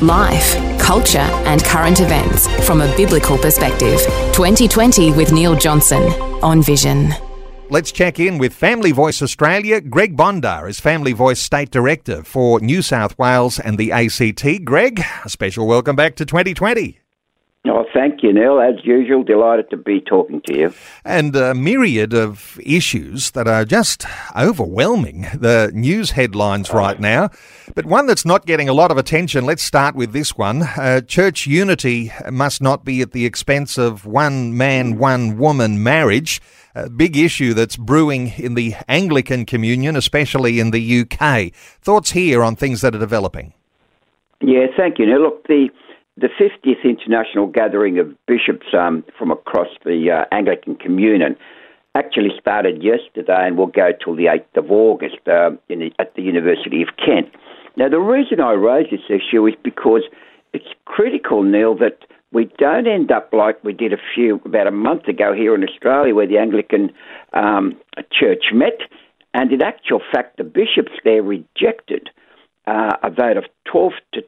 Life, culture, and current events from a biblical perspective. 2020 with Neil Johnson on Vision. Let's check in with Family Voice Australia. Greg Bondar is Family Voice State Director for New South Wales and the ACT. Greg, a special welcome back to 2020. Oh, thank you, Neil. As usual, delighted to be talking to you. And a myriad of issues that are just overwhelming the news headlines right now. But one that's not getting a lot of attention, let's start with this one. Uh, church unity must not be at the expense of one man, one woman marriage. A big issue that's brewing in the Anglican communion, especially in the UK. Thoughts here on things that are developing? Yeah, thank you. Now, look, the the 50th International Gathering of Bishops um, from across the uh, Anglican Communion actually started yesterday and will go till the 8th of August uh, the, at the University of Kent. Now, the reason I raise this issue is because it's critical, Neil, that we don't end up like we did a few about a month ago here in Australia, where the Anglican um, Church met, and in actual fact, the bishops there rejected uh, a vote of 12 to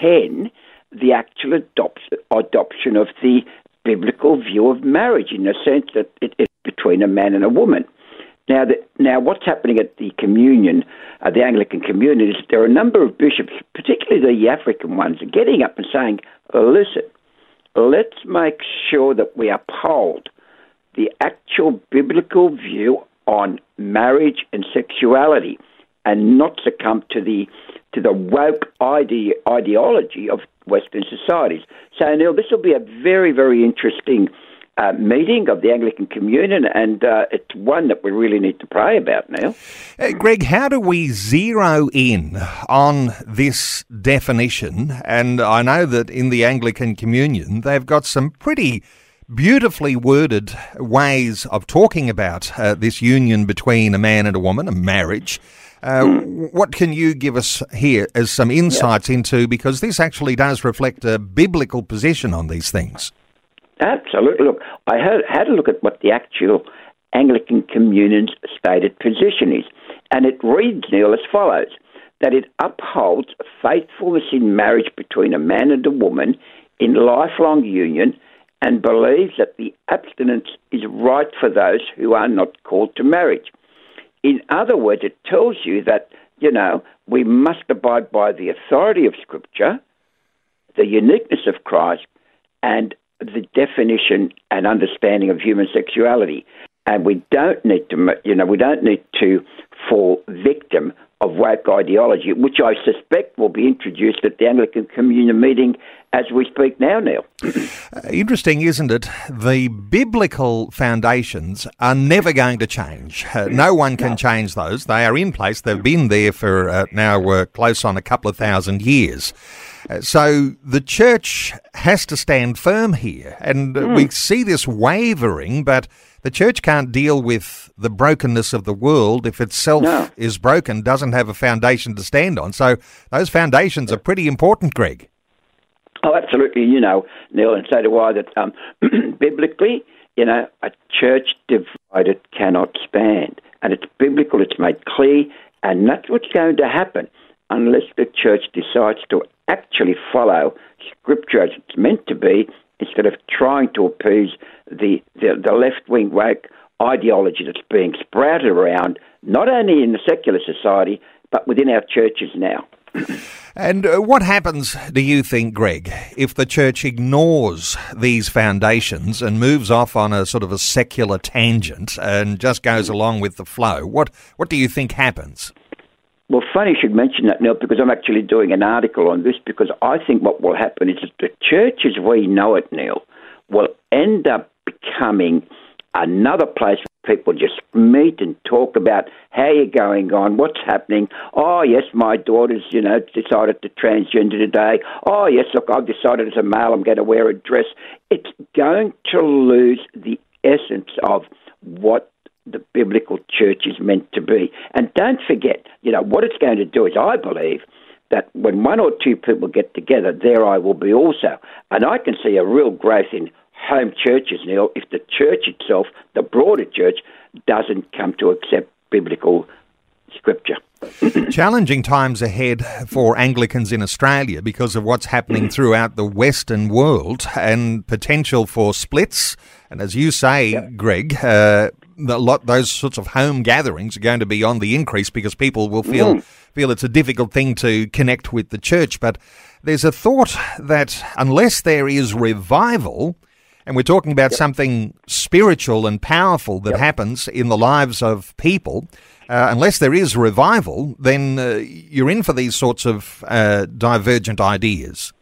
10 the actual adoption of the biblical view of marriage in the sense that it is between a man and a woman. Now, the, now what's happening at the communion, uh, the Anglican communion, is there are a number of bishops, particularly the African ones, are getting up and saying, listen, let's make sure that we uphold the actual biblical view on marriage and sexuality and not succumb to the to the woke ide- ideology of Western societies. So, Neil, this will be a very, very interesting uh, meeting of the Anglican Communion, and uh, it's one that we really need to pray about now. Uh, Greg, how do we zero in on this definition? And I know that in the Anglican Communion, they've got some pretty beautifully worded ways of talking about uh, this union between a man and a woman, a marriage. Uh, what can you give us here as some insights into because this actually does reflect a biblical position on these things? Absolutely. Look, I had, had a look at what the actual Anglican Communion's stated position is, and it reads, Neil, as follows that it upholds faithfulness in marriage between a man and a woman in lifelong union and believes that the abstinence is right for those who are not called to marriage. In other words, it tells you that, you know, we must abide by the authority of Scripture, the uniqueness of Christ, and the definition and understanding of human sexuality. And we don't need to, you know, we don't need to fall victim of woke ideology, which I suspect will be introduced at the Anglican Communion meeting as we speak now, Neil. uh, interesting, isn't it? The biblical foundations are never going to change. Uh, no one can no. change those. They are in place. They've been there for uh, now uh, close on a couple of thousand years. So the church has to stand firm here. And mm. we see this wavering, but the church can't deal with the brokenness of the world if itself no. is broken, doesn't have a foundation to stand on. So those foundations are pretty important, Greg. Oh, absolutely. You know, Neil, and so do I, that um, biblically, you know, a church divided cannot stand. And it's biblical, it's made clear, and that's what's going to happen unless the church decides to actually follow Scripture as it's meant to be instead of trying to appease the, the, the left wing woke ideology that's being sprouted around, not only in the secular society, but within our churches now. and uh, what happens, do you think, Greg, if the church ignores these foundations and moves off on a sort of a secular tangent and just goes along with the flow? What what do you think happens? Well, funny you should mention that, Neil, because I'm actually doing an article on this because I think what will happen is that the church as we know it, Neil, will end up becoming another place where people just meet and talk about how you're going on, what's happening. Oh, yes, my daughter's, you know, decided to transgender today. Oh, yes, look, I've decided as a male I'm going to wear a dress. It's going to lose the essence of what the biblical church is meant to be. And don't forget, you know, what it's going to do is, I believe, that when one or two people get together, there I will be also. And I can see a real growth in home churches, Neil, if the church itself, the broader church, doesn't come to accept biblical scripture. Challenging times ahead for Anglicans in Australia because of what's happening throughout the Western world and potential for splits. And as you say, yep. Greg, uh, lot, those sorts of home gatherings are going to be on the increase because people will feel mm. feel it's a difficult thing to connect with the church. But there's a thought that unless there is revival, and we're talking about yep. something spiritual and powerful that yep. happens in the lives of people. Uh, unless there is revival, then uh, you're in for these sorts of uh, divergent ideas.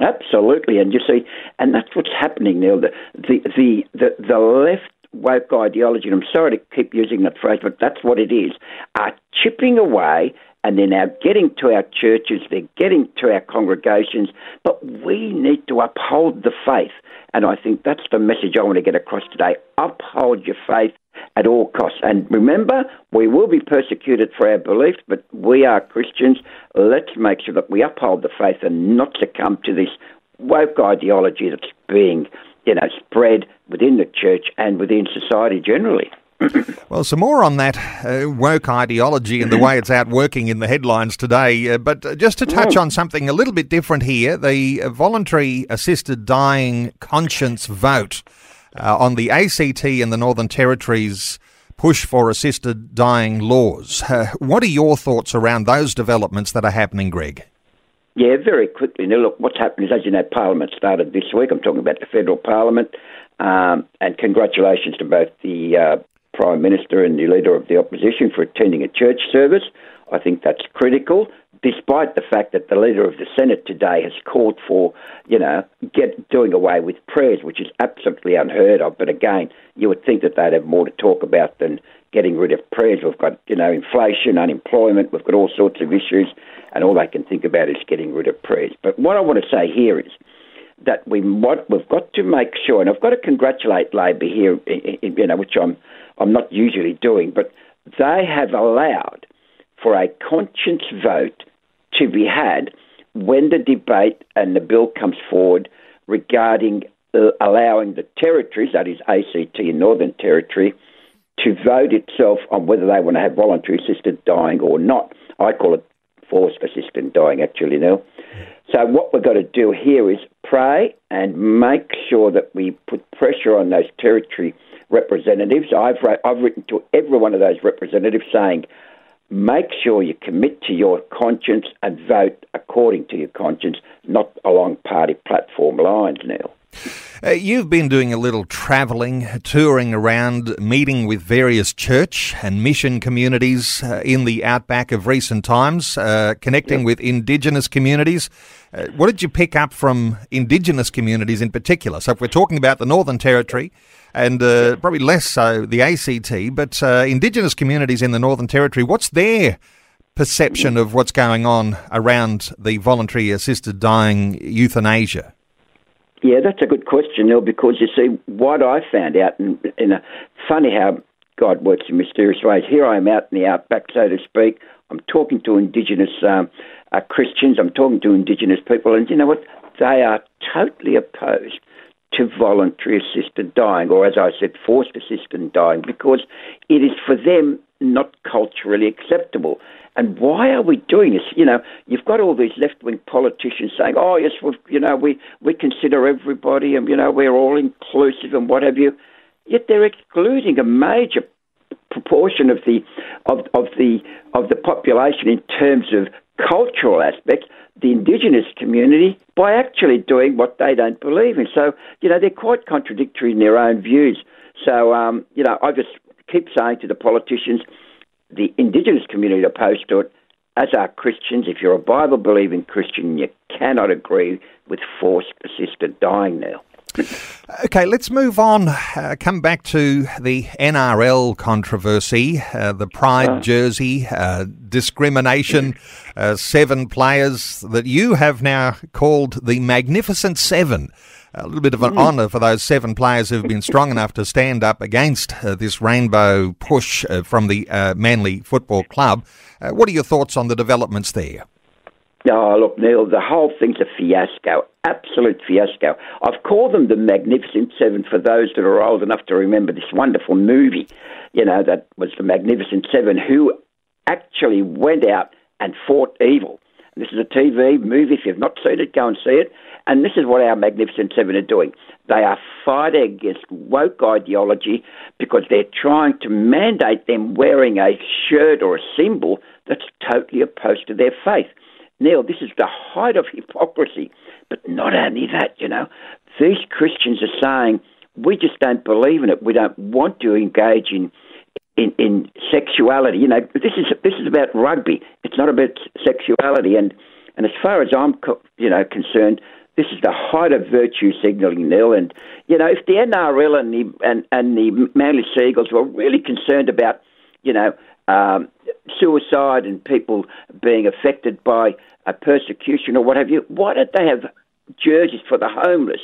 Absolutely, and you see, and that's what's happening now. The the the the, the left woke ideology, and I'm sorry to keep using that phrase, but that's what it is, are chipping away and they're now getting to our churches, they're getting to our congregations, but we need to uphold the faith. And I think that's the message I want to get across today. Uphold your faith at all costs. And remember, we will be persecuted for our beliefs, but we are Christians. Let's make sure that we uphold the faith and not succumb to this woke ideology that's being, you know, spread within the church and within society generally. well, some more on that uh, woke ideology and the way it's out working in the headlines today. Uh, but uh, just to touch on something a little bit different here the voluntary assisted dying conscience vote uh, on the ACT and the Northern Territories push for assisted dying laws. Uh, what are your thoughts around those developments that are happening, Greg? Yeah, very quickly. Now, look, what's happened is, as you know, Parliament started this week. I'm talking about the federal Parliament. Um, and congratulations to both the uh, Prime Minister and the Leader of the Opposition for attending a church service. I think that's critical, despite the fact that the Leader of the Senate today has called for, you know, get doing away with prayers, which is absolutely unheard of. But again, you would think that they'd have more to talk about than getting rid of prayers. We've got, you know, inflation, unemployment, we've got all sorts of issues, and all they can think about is getting rid of prayers. But what I want to say here is that we what we've got to make sure, and I've got to congratulate Labor here, you know, which I'm I'm not usually doing, but they have allowed for a conscience vote to be had when the debate and the bill comes forward regarding uh, allowing the territories, that is ACT and Northern Territory, to vote itself on whether they want to have voluntary assisted dying or not. I call it forced assisted dying, actually, now. So, what we've got to do here is pray and make sure that we put pressure on those territory representatives. I've, I've written to every one of those representatives saying, make sure you commit to your conscience and vote according to your conscience, not along party platform lines, Neil. Uh, you've been doing a little travelling, touring around, meeting with various church and mission communities uh, in the outback of recent times, uh, connecting yep. with Indigenous communities. Uh, what did you pick up from Indigenous communities in particular? So, if we're talking about the Northern Territory, and uh, probably less so the ACT, but uh, Indigenous communities in the Northern Territory, what's their perception of what's going on around the voluntary assisted dying euthanasia? Yeah, that's a good question, Neil, because you see, what I found out, and, in a, funny how God works in mysterious ways. Here I am out in the outback, so to speak. I'm talking to Indigenous um, uh, Christians, I'm talking to Indigenous people, and you know what? They are totally opposed to voluntary assisted dying, or as I said, forced assisted dying, because it is for them not culturally acceptable. And why are we doing this? You know, you've got all these left wing politicians saying, "Oh yes, we you know we we consider everybody, and you know we're all inclusive and what have you." Yet they're excluding a major proportion of the of, of the of the population in terms of cultural aspects the indigenous community by actually doing what they don't believe in. So, you know, they're quite contradictory in their own views. So, um, you know, I just keep saying to the politicians, the indigenous community opposed to it, as are Christians. If you're a Bible believing Christian, you cannot agree with forced assisted dying now. Okay, let's move on. Uh, come back to the NRL controversy, uh, the Pride uh. jersey, uh, discrimination, uh, seven players that you have now called the Magnificent Seven. A little bit of an mm. honour for those seven players who've been strong enough to stand up against uh, this rainbow push from the Manly Football Club. what are your thoughts on the developments there? Oh, look, Neil, the whole thing's a fiasco, absolute fiasco. I've called them the Magnificent Seven for those that are old enough to remember this wonderful movie, you know, that was the Magnificent Seven, who actually went out and fought evil. This is a TV movie. If you've not seen it, go and see it. And this is what our Magnificent Seven are doing. They are fighting against woke ideology because they're trying to mandate them wearing a shirt or a symbol that's totally opposed to their faith. Neil, this is the height of hypocrisy. But not only that, you know, these Christians are saying, we just don't believe in it. We don't want to engage in, in, in sexuality. You know, this is, this is about rugby. It's not about sexuality. And, and as far as I'm, you know, concerned, this is the height of virtue signalling, Neil. And, you know, if the NRL and the, and, and the Manly Sea Eagles were really concerned about, you know, um, suicide and people being affected by a persecution or what have you. Why don't they have jerseys for the homeless,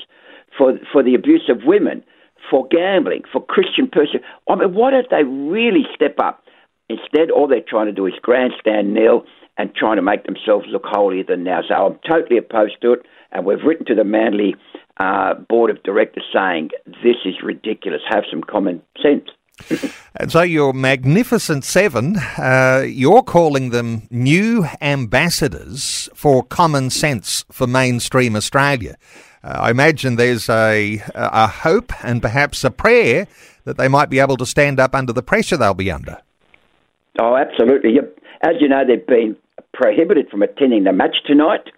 for for the abuse of women, for gambling, for Christian persecution? I mean, why don't they really step up? Instead, all they're trying to do is grandstand Neil and trying to make themselves look holier than now. So I'm totally opposed to it, and we've written to the Manly uh, board of directors saying this is ridiculous. Have some common sense. And so your magnificent seven, uh, you're calling them new ambassadors for common sense for mainstream Australia. Uh, I imagine there's a, a hope and perhaps a prayer that they might be able to stand up under the pressure they'll be under. Oh, absolutely. As you know, they've been prohibited from attending the match tonight.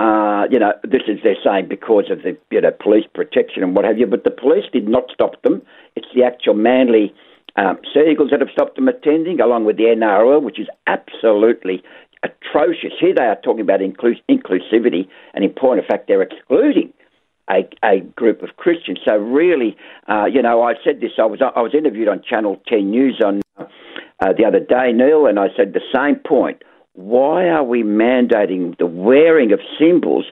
Uh, you know, this is they're saying because of the you know police protection and what have you, but the police did not stop them. It's the actual Manly um, that have stopped them attending, along with the NRL, which is absolutely atrocious. Here they are talking about inclus- inclusivity, and in point of fact, they're excluding a, a group of Christians. So really, uh, you know, I said this. I was I was interviewed on Channel Ten News on uh, the other day, Neil, and I said the same point why are we mandating the wearing of symbols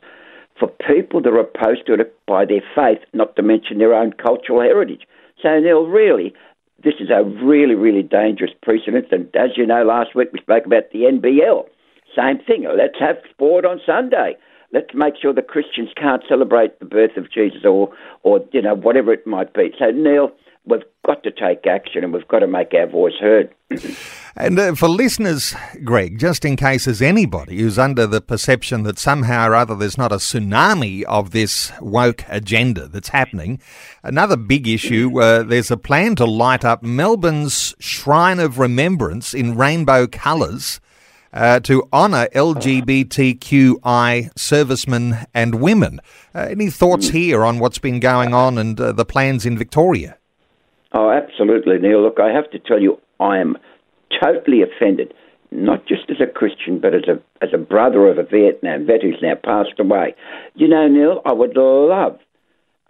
for people that are opposed to it by their faith, not to mention their own cultural heritage? So, Neil, really, this is a really, really dangerous precedent. And as you know, last week we spoke about the NBL. Same thing. Let's have sport on Sunday. Let's make sure the Christians can't celebrate the birth of Jesus or, or you know, whatever it might be. So, Neil, we've got to take action and we've got to make our voice heard. and uh, for listeners, Greg, just in case there's anybody who's under the perception that somehow or other there's not a tsunami of this woke agenda that's happening, another big issue uh, there's a plan to light up Melbourne's Shrine of Remembrance in rainbow colours. Uh, to honour LGBTQI servicemen and women. Uh, any thoughts here on what's been going on and uh, the plans in Victoria? Oh, absolutely, Neil. Look, I have to tell you, I am totally offended, not just as a Christian, but as a as a brother of a Vietnam vet who's now passed away. You know, Neil, I would love,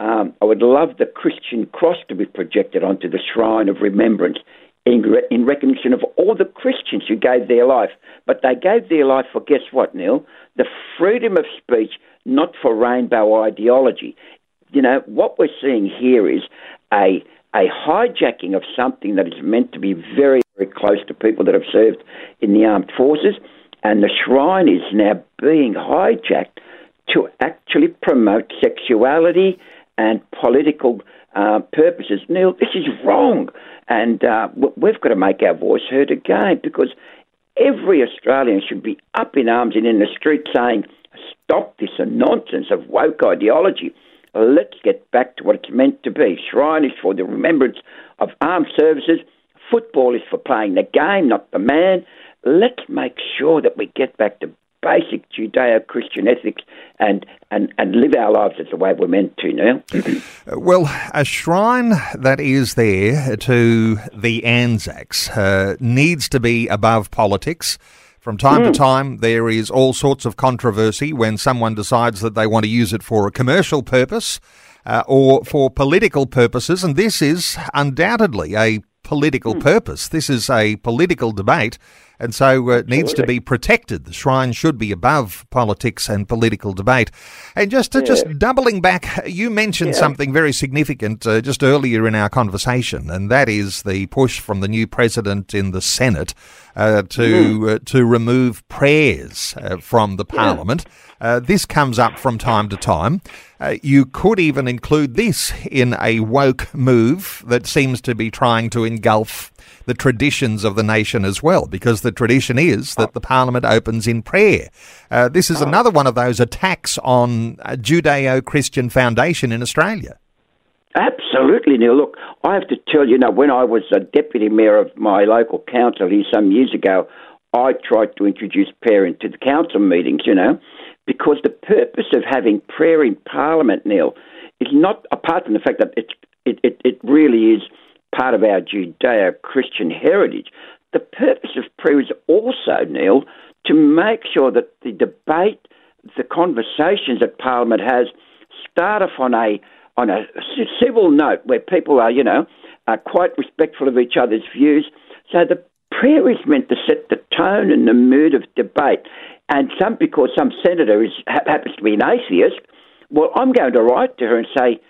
um, I would love the Christian cross to be projected onto the shrine of remembrance in, in recognition of all the Christians who gave their life. But they gave their life for guess what, Neil? The freedom of speech, not for rainbow ideology. You know, what we're seeing here is a a hijacking of something that is meant to be very, very close to people that have served in the armed forces, and the shrine is now being hijacked to actually promote sexuality and political uh, purposes. Neil, this is wrong, and uh, we've got to make our voice heard again because every Australian should be up in arms and in the street saying, "Stop this nonsense of woke ideology." Let's get back to what it's meant to be. Shrine is for the remembrance of armed services. Football is for playing the game, not the man. Let's make sure that we get back to basic Judeo Christian ethics and, and, and live our lives as the way we're meant to now. well, a shrine that is there to the Anzacs uh, needs to be above politics. From time mm. to hmm. time, there is all sorts of controversy when someone decides that they want to use it for a commercial purpose. uh, or for political purposes, and this is undoubtedly a political Hmm. purpose. This is a political debate, and so uh, it needs to be protected. The shrine should be above politics and political debate. And just uh, just doubling back, you mentioned something very significant uh, just earlier in our conversation, and that is the push from the new president in the Senate uh, to uh, to remove prayers uh, from the Parliament. Uh, this comes up from time to time. Uh, you could even include this in a woke move that seems to be trying to engulf the traditions of the nation as well, because the tradition is that the Parliament opens in prayer. Uh, this is another one of those attacks on a Judeo Christian foundation in Australia. Absolutely, Neil. Look, I have to tell you, now, when I was a deputy mayor of my local council here some years ago, I tried to introduce prayer into the council meetings, you know, because the purpose of having prayer in Parliament, Neil, is not, apart from the fact that it's, it, it, it really is part of our Judeo Christian heritage, the purpose of prayer is also, Neil, to make sure that the debate, the conversations that Parliament has, start off on a on a civil note where people are, you know, are quite respectful of each other's views. So the prayer is meant to set the tone and the mood of debate. And some, because some senator is ha- happens to be an atheist, well, I'm going to write to her and say,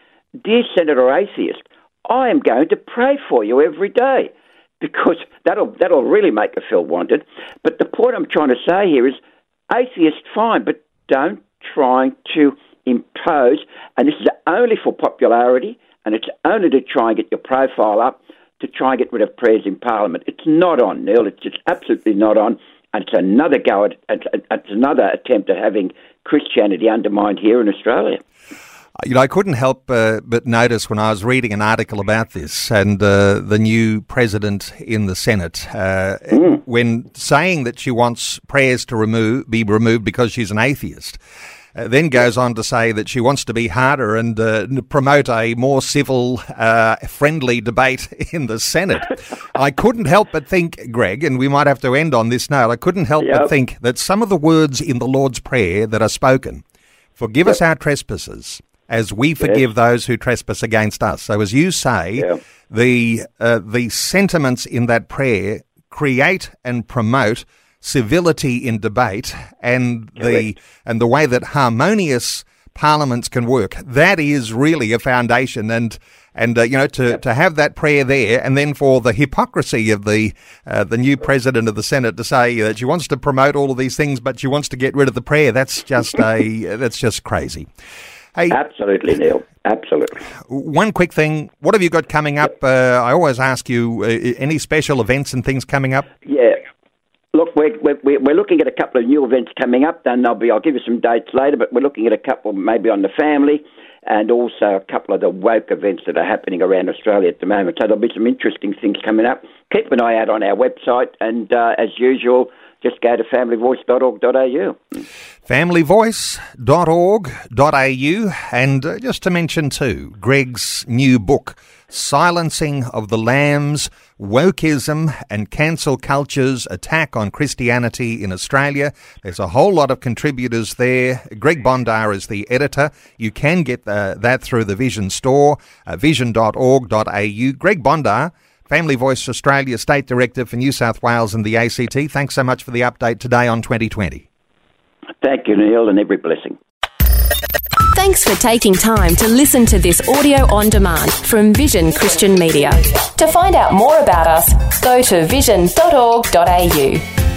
"Dear Senator Atheist, I am going to pray for you every day." Because that'll that'll really make her feel wanted. But the point I'm trying to say here is, atheist fine, but don't try to impose. And this is only for popularity, and it's only to try and get your profile up, to try and get rid of prayers in Parliament. It's not on, Neil. It's just absolutely not on. And it's another go at, it's another attempt at having Christianity undermined here in Australia. You know, I couldn't help uh, but notice when I was reading an article about this and uh, the new president in the Senate, uh, when saying that she wants prayers to remove be removed because she's an atheist. Uh, then goes on to say that she wants to be harder and uh, promote a more civil, uh, friendly debate in the Senate. I couldn't help but think, Greg, and we might have to end on this note. I couldn't help but think that some of the words in the Lord's Prayer that are spoken, forgive us our trespasses as we forgive those who trespass against us. So, as you say, Yeah. the uh, the sentiments in that prayer create and promote civility in debate and the and the way that harmonious parliaments can work. That is really a foundation and. And uh, you know to, to have that prayer there, and then for the hypocrisy of the uh, the new president of the Senate to say that she wants to promote all of these things, but she wants to get rid of the prayer. That's just a that's just crazy. Hey, Absolutely, Neil. Absolutely. one quick thing. What have you got coming up? Uh, I always ask you uh, any special events and things coming up. Yeah. Look, we're, we're, we're looking at a couple of new events coming up. Then I'll be I'll give you some dates later, but we're looking at a couple maybe on the family and also a couple of the woke events that are happening around Australia at the moment. So there'll be some interesting things coming up. Keep an eye out on our website, and uh, as usual, just go to familyvoice.org.au. familyvoice.org.au. And uh, just to mention too, Greg's new book, Silencing of the Lambs, Wokeism and Cancel Culture's Attack on Christianity in Australia. There's a whole lot of contributors there. Greg Bondar is the editor. You can get uh, that through the Vision store, uh, vision.org.au. Greg Bondar, Family Voice Australia State Director for New South Wales and the ACT. Thanks so much for the update today on 2020. Thank you, Neil, and every blessing. Thanks for taking time to listen to this audio on demand from Vision Christian Media. To find out more about us, go to vision.org.au.